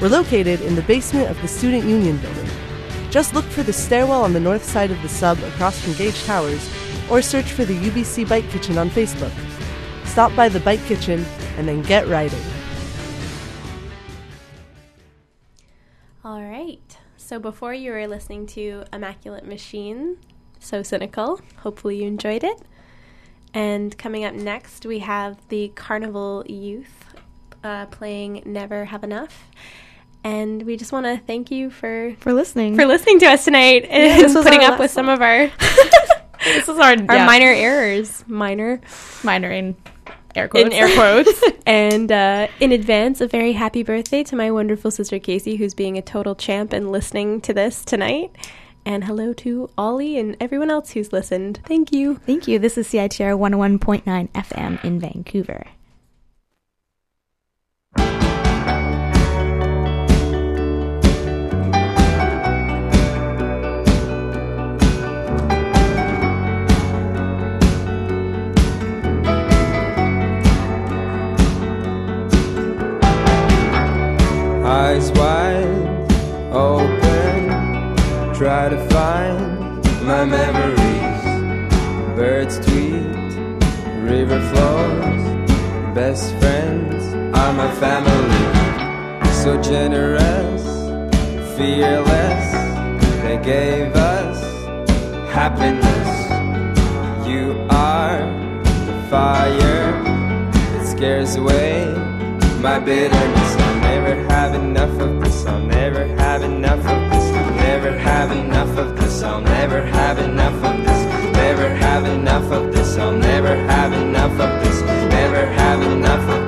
We're located in the basement of the Student Union building. Just look for the stairwell on the north side of the sub across from Gage Towers, or search for the UBC Bike Kitchen on Facebook. Stop by the Bike Kitchen and then get riding. All right. So before you were listening to Immaculate Machine, So Cynical. Hopefully you enjoyed it. And coming up next, we have the Carnival Youth uh, playing Never Have Enough. And we just want to thank you for for listening for listening to us tonight and this was putting up with last some of our this is our, our yeah, minor errors, minor minor in air quotes. in air quotes. and uh, in advance, a very happy birthday to my wonderful sister Casey, who's being a total champ and listening to this tonight. And hello to Ollie and everyone else who's listened. Thank you. Thank you. This is CITR 101.9 FM in Vancouver. Eyes wide open, try to find my memories. Birds tweet, river flows, best friends are my family. So generous, fearless, they gave us happiness. You are the fire that scares away my bitterness. I'll never have enough of this. I'll never have enough of this. I'll never have enough of this. Never have enough of this. I'll never have enough of this. Never have enough of this.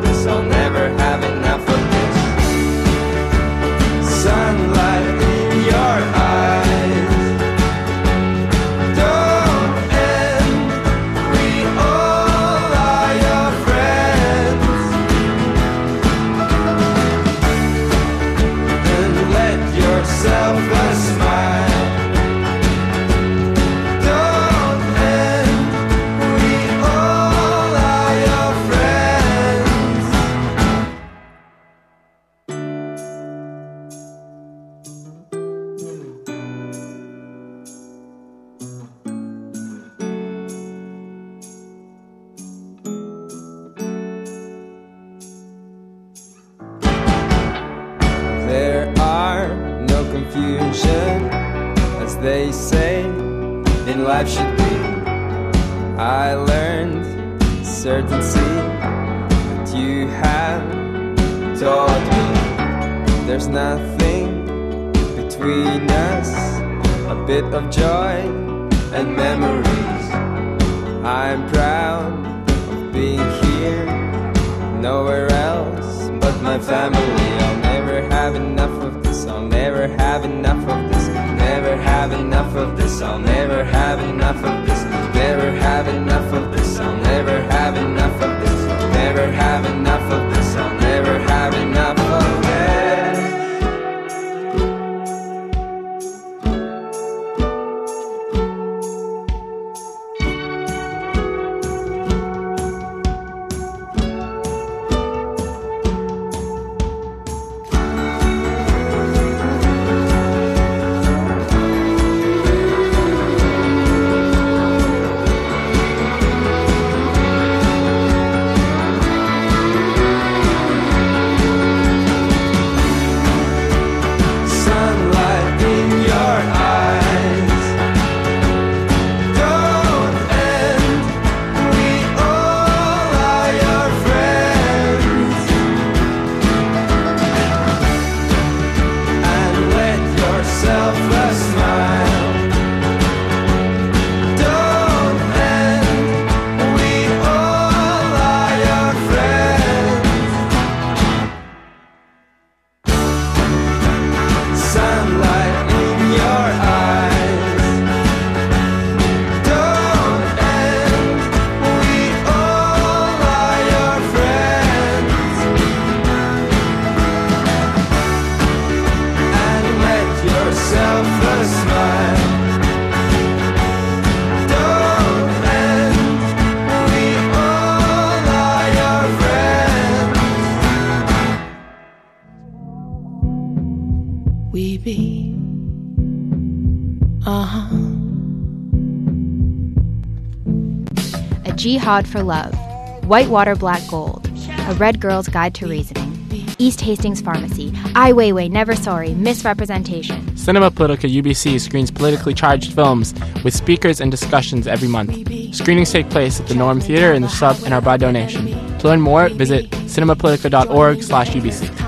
Jihad for Love, Whitewater Black Gold, A Red Girl's Guide to Reasoning, East Hastings Pharmacy, Ai Weiwei, Never Sorry, Misrepresentation. Cinema Politica UBC screens politically charged films with speakers and discussions every month. Screenings take place at the Norm Theater in the sub and are by donation. To learn more, visit cinemapolitica.org slash UBC.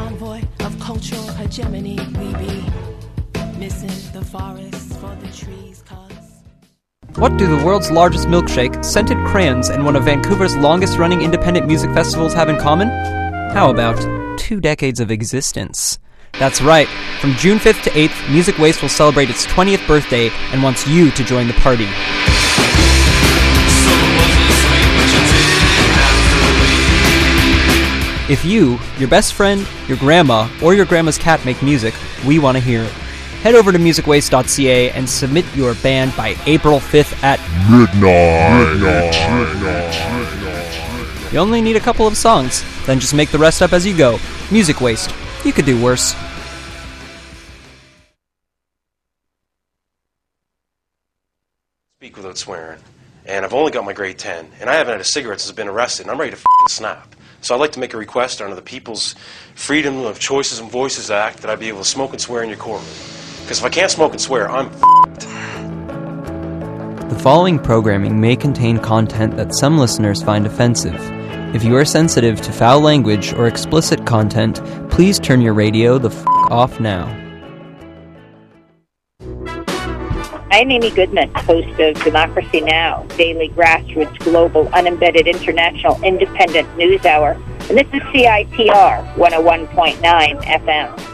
What do the world's largest milkshake, scented crayons, and one of Vancouver's longest running independent music festivals have in common? How about two decades of existence? That's right. From June 5th to 8th, Music Waste will celebrate its 20th birthday and wants you to join the party. If you, your best friend, your grandma, or your grandma's cat make music, we want to hear it. Head over to musicwaste.ca and submit your band by April 5th at midnight. You only need a couple of songs, then just make the rest up as you go. Music Waste. You could do worse. speak without swearing. And I've only got my grade 10. And I haven't had a cigarette since I've been arrested. And I'm ready to snap. So I'd like to make a request under the People's Freedom of Choices and Voices Act that I be able to smoke and swear in your courtroom. Because if I can't smoke and swear, I'm f***ed. The following programming may contain content that some listeners find offensive. If you are sensitive to foul language or explicit content, please turn your radio the f off now. I'm Amy Goodman, host of Democracy Now!, daily grassroots, global, unembedded, international, independent news hour. And this is CITR 101.9 FM.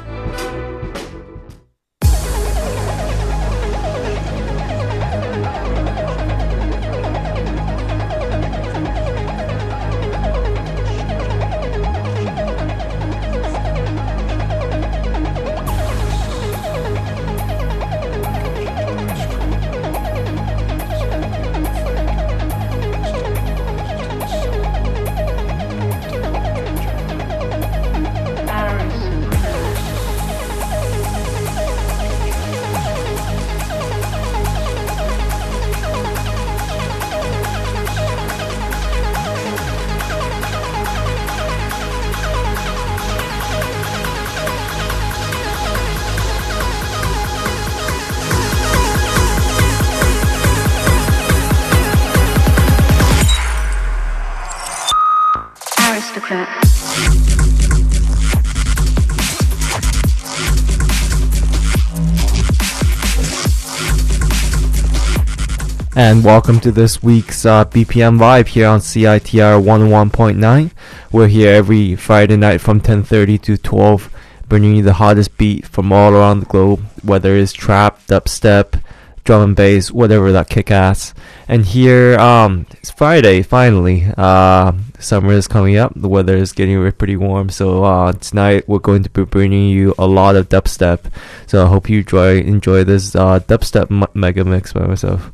And welcome to this week's uh, BPM Vibe here on CITR 101.9. We're here every Friday night from 10:30 to 12, bringing you the hottest beat from all around the globe, whether it's trap, dubstep, drum and bass, whatever that kick ass. And here, um, it's Friday finally. Uh, summer is coming up. The weather is getting pretty warm. So uh, tonight we're going to be bringing you a lot of dubstep. So I hope you enjoy enjoy this uh, dubstep m- mega mix by myself.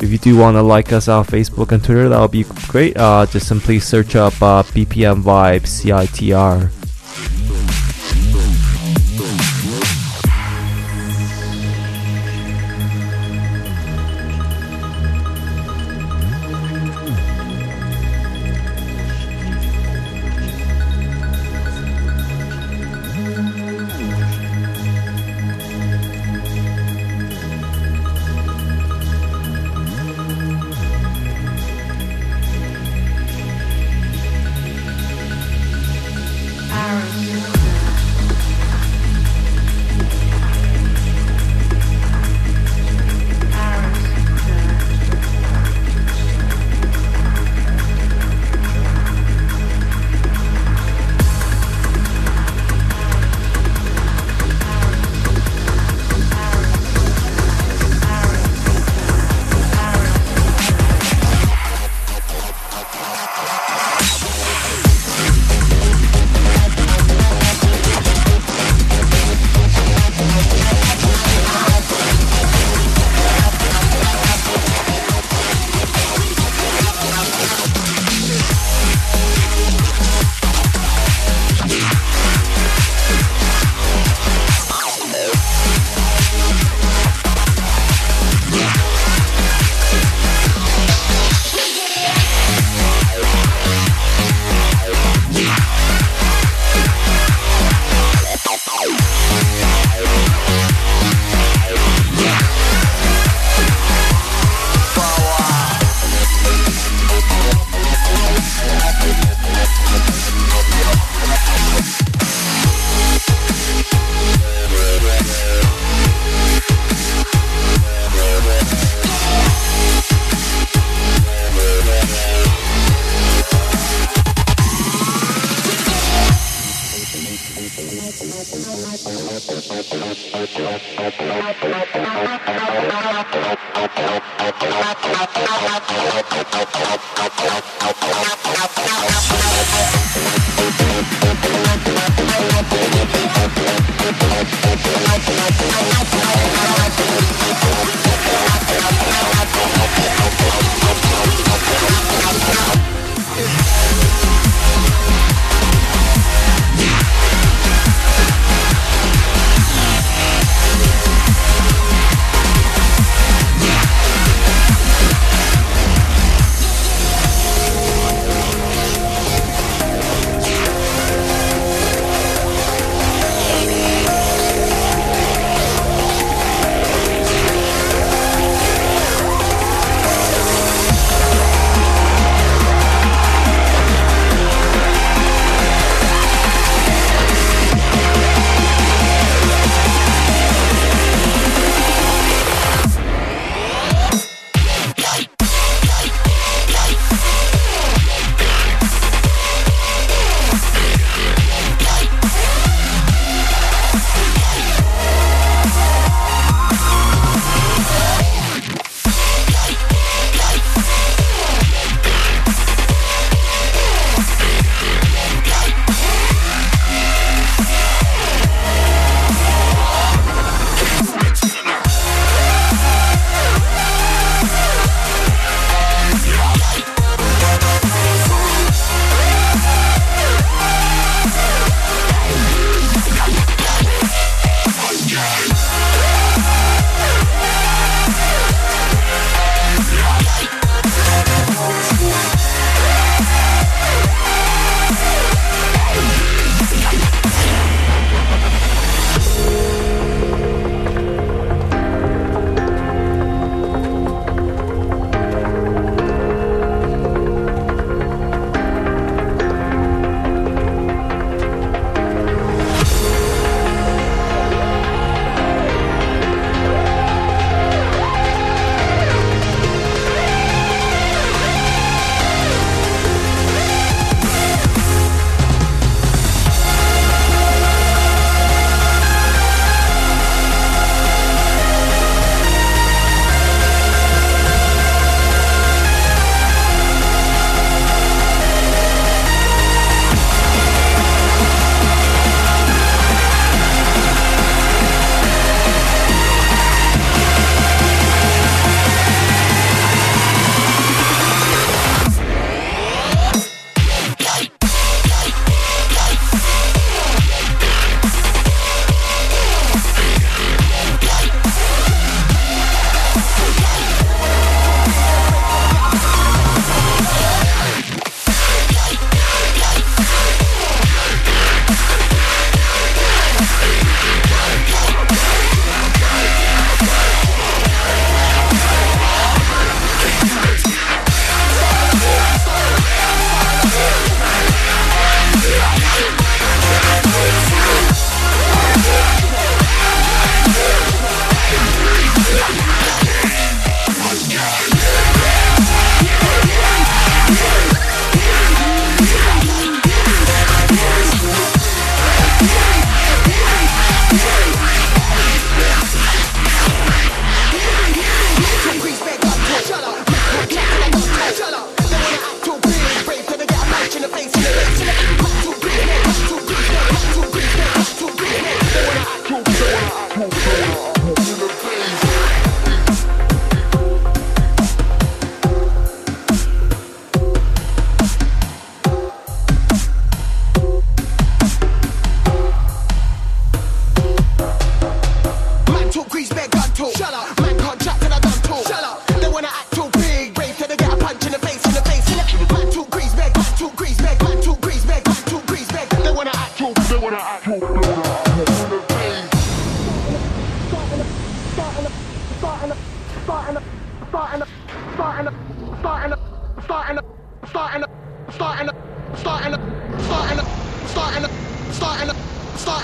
If you do want to like us on Facebook and Twitter, that would be great. Uh, just simply search up uh, BPM Vibe CITR.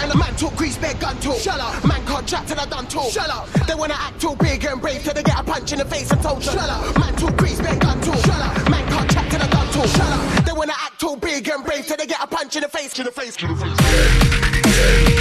Starting up. Man talk grease, beg, gun talk. Shut up. Man can't chat till I done talk. Shut up. They wanna act too big and brave till they get a punch in the face and told Shut up. Man talk grease, beg, gun talk. Shut up. Man can't chat till I done talk. Shut up. They wanna act too big and brave till they get a punch in the face, in the face, in the face.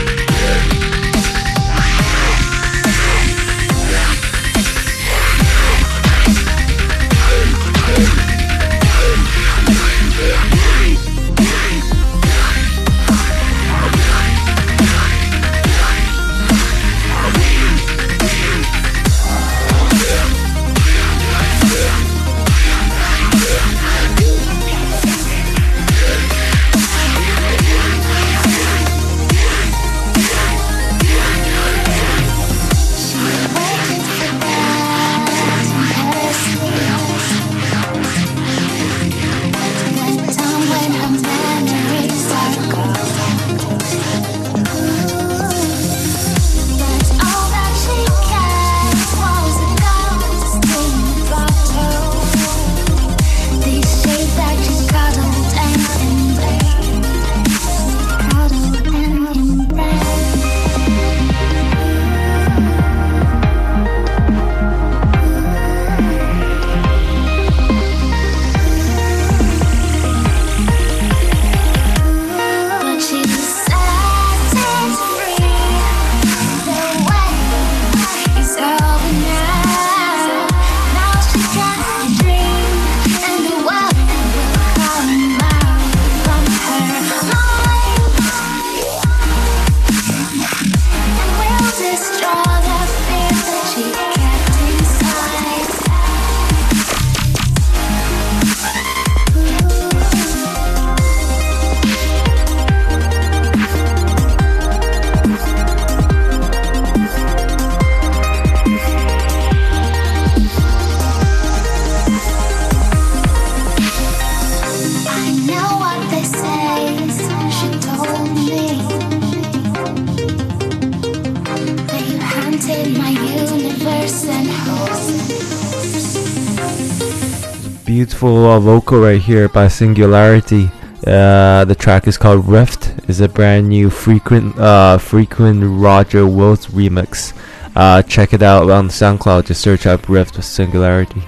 Vocal right here by Singularity. Uh, the track is called Rift. is a brand new frequent uh, frequent Roger Wills remix. Uh, check it out on SoundCloud. Just search up Rift with Singularity.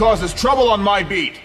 causes trouble on my beat.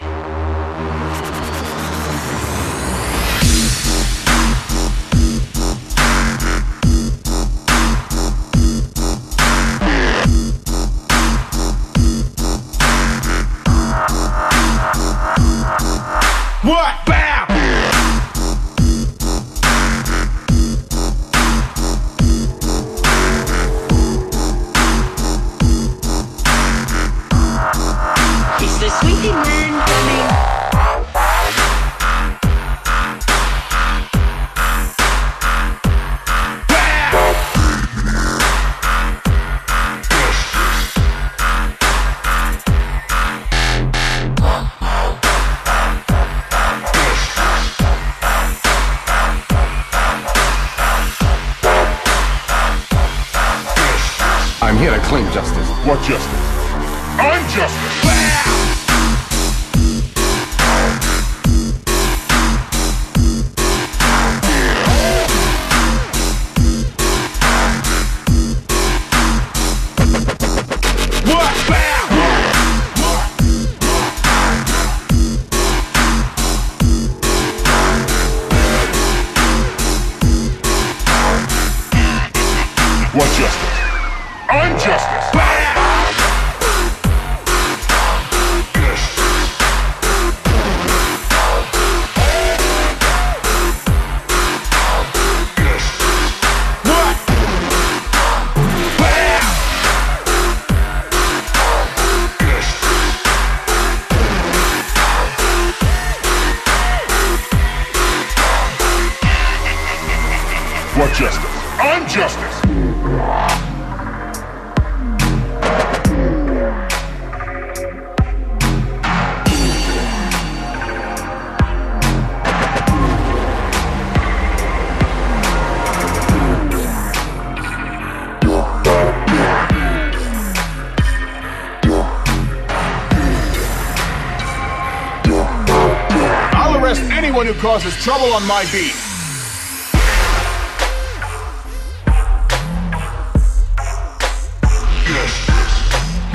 causes trouble on my beat.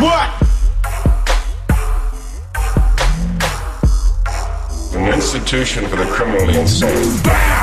What? An institution for the criminally insane.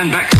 stand back.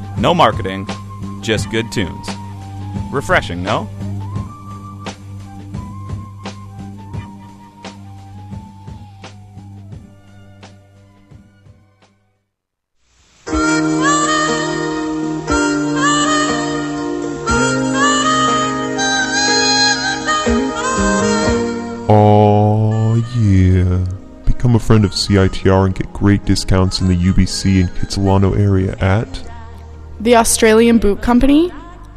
no marketing, just good tunes. Refreshing, no? Yeah. Become a friend of CITR and get great discounts in the UBC and Kitsilano area at The Australian Boot Company,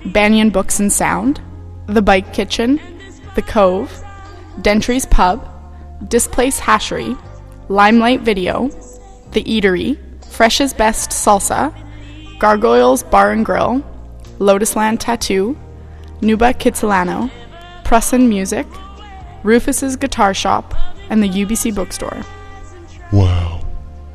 Banyan Books and Sound, The Bike Kitchen, The Cove, Dentry's Pub, Displace Hashery, Limelight Video, The Eatery, Fresh's Best Salsa, Gargoyles Bar and Grill, Lotusland Tattoo, Nuba Kitsilano, Prussin Music, Rufus's Guitar Shop, and the UBC Bookstore. Wow.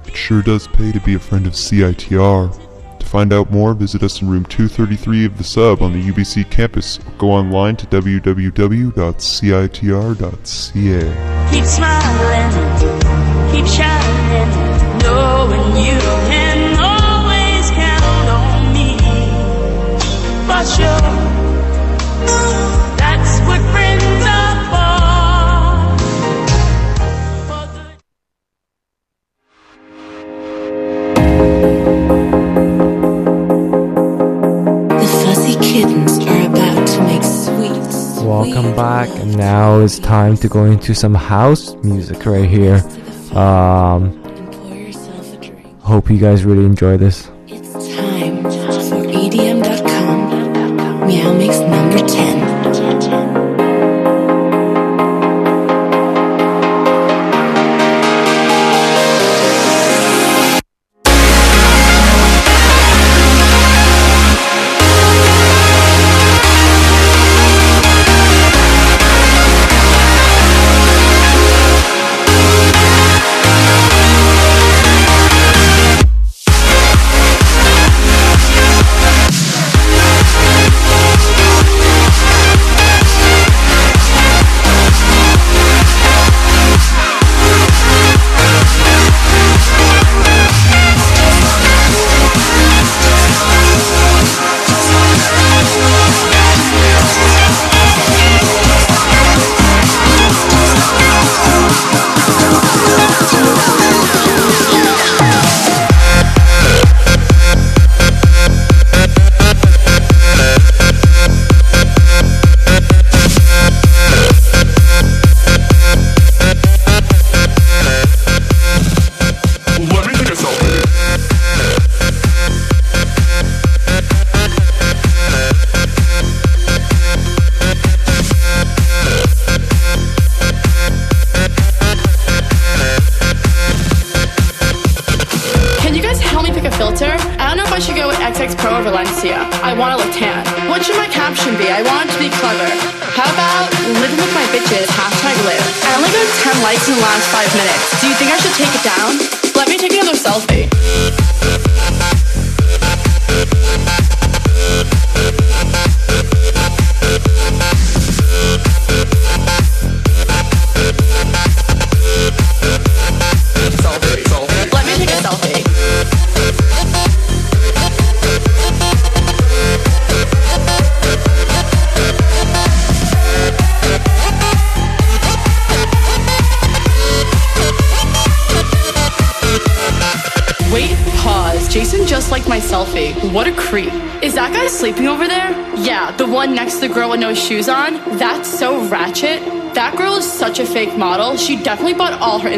It sure does pay to be a friend of CITR. Find out more, visit us in room 233 of the sub on the UBC campus go online to www.citr.ca. Keep smiling, keep shining, knowing you can always count on me. For sure, kittens are about to make sweet, Welcome back, and now it's time to go into some house music right here. Um, hope you guys really enjoy this. It's time for EDM.com. Meow Mix number 10.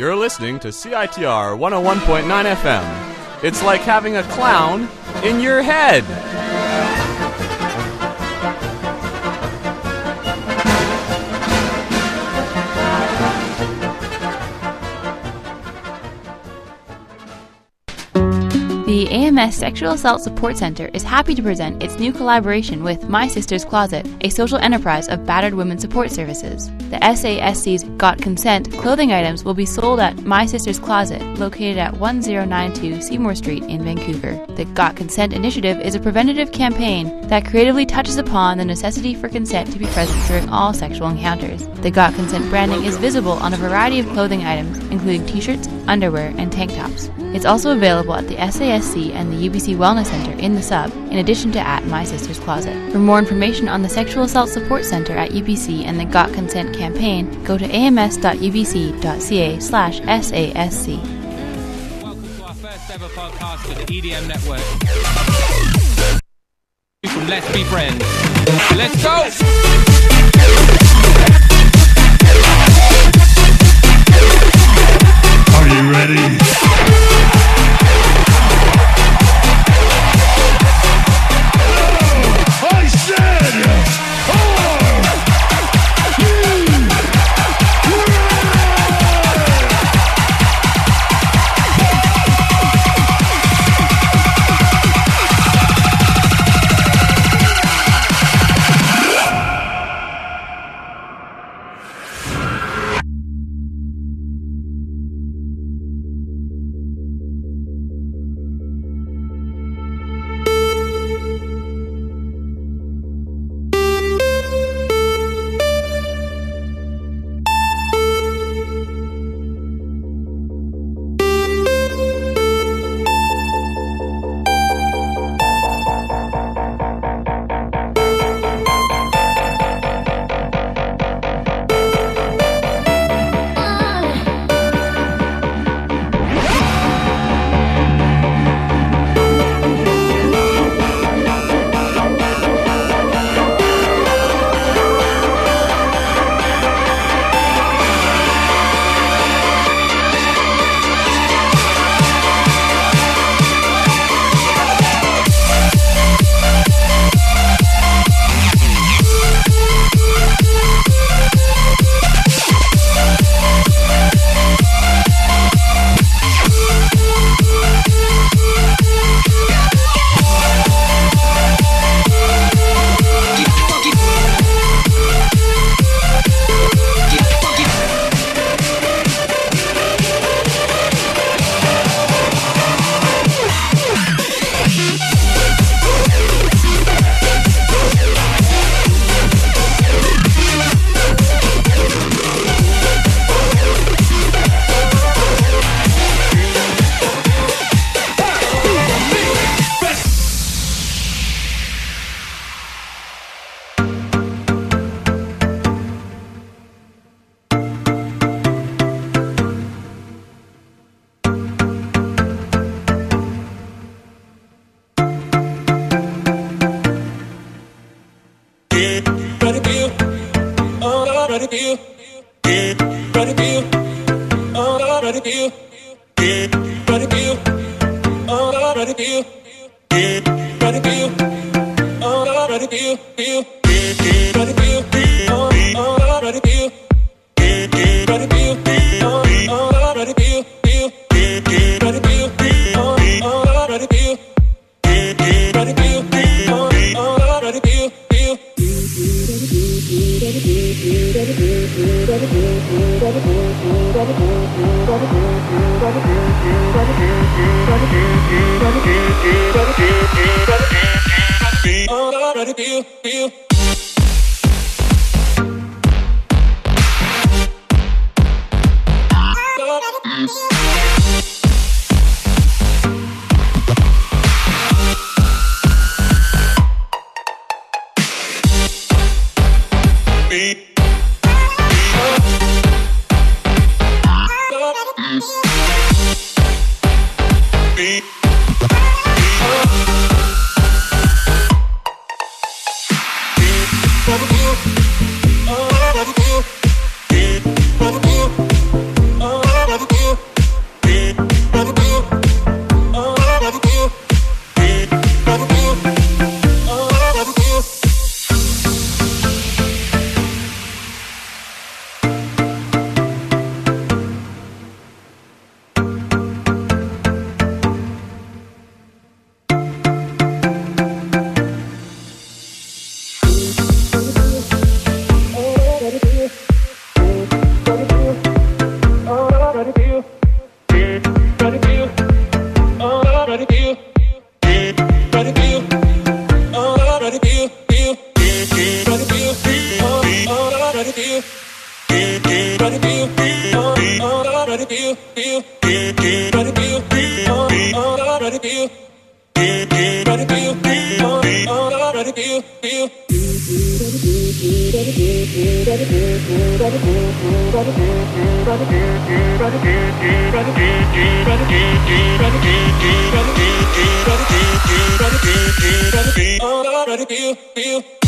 You're listening to CITR 101.9 FM. It's like having a clown in your head. The AMS Sexual Assault Support Center is happy to present its new collaboration with My Sister's Closet, a social enterprise of battered women support services. The SASC's Got Consent clothing items will be sold at My Sister's Closet, located at 1092 Seymour Street in Vancouver. The Got Consent initiative is a preventative campaign that creatively touches upon the necessity for consent to be present during all sexual encounters. The Got Consent branding is visible on a variety of clothing items, including t shirts, underwear, and tank tops. It's also available at the SASC and the UBC Wellness Center in the sub, in addition to at My Sister's Closet. For more information on the Sexual Assault Support Center at UBC and the Got Consent campaign, go to ams.ubc.ca slash SASC. First ever podcast for the EDM network. From Let's Be Friends. Let's go! Are you ready? Better Okay, we've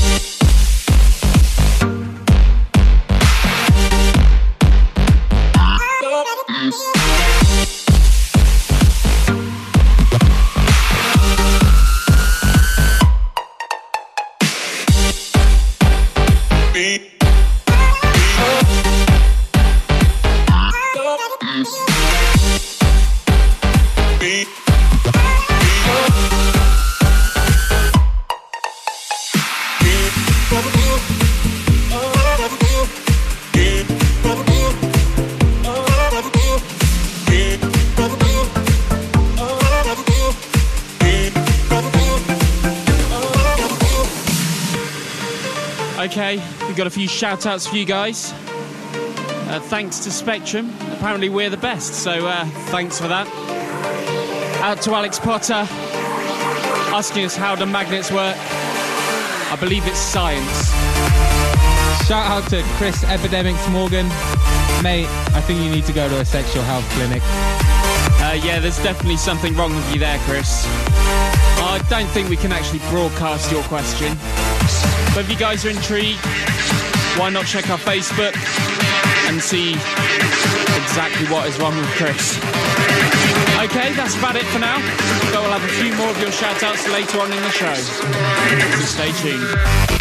got a few shout outs for you guys. Uh, thanks to Spectrum. Apparently, we're the best, so uh, thanks for that. Out to Alex Potter, asking us how the magnets work. I believe it's science. Shout out to Chris Epidemics Morgan. Mate, I think you need to go to a sexual health clinic. Uh, yeah, there's definitely something wrong with you there, Chris. I don't think we can actually broadcast your question. But if you guys are intrigued, why not check our Facebook and see exactly what is wrong with Chris? Okay, that's about it for now. But we'll have a few more of your shout outs later on in the show. So stay tuned.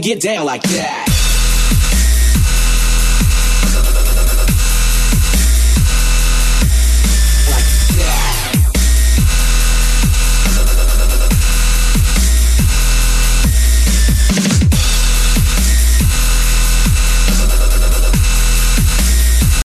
Get down like that.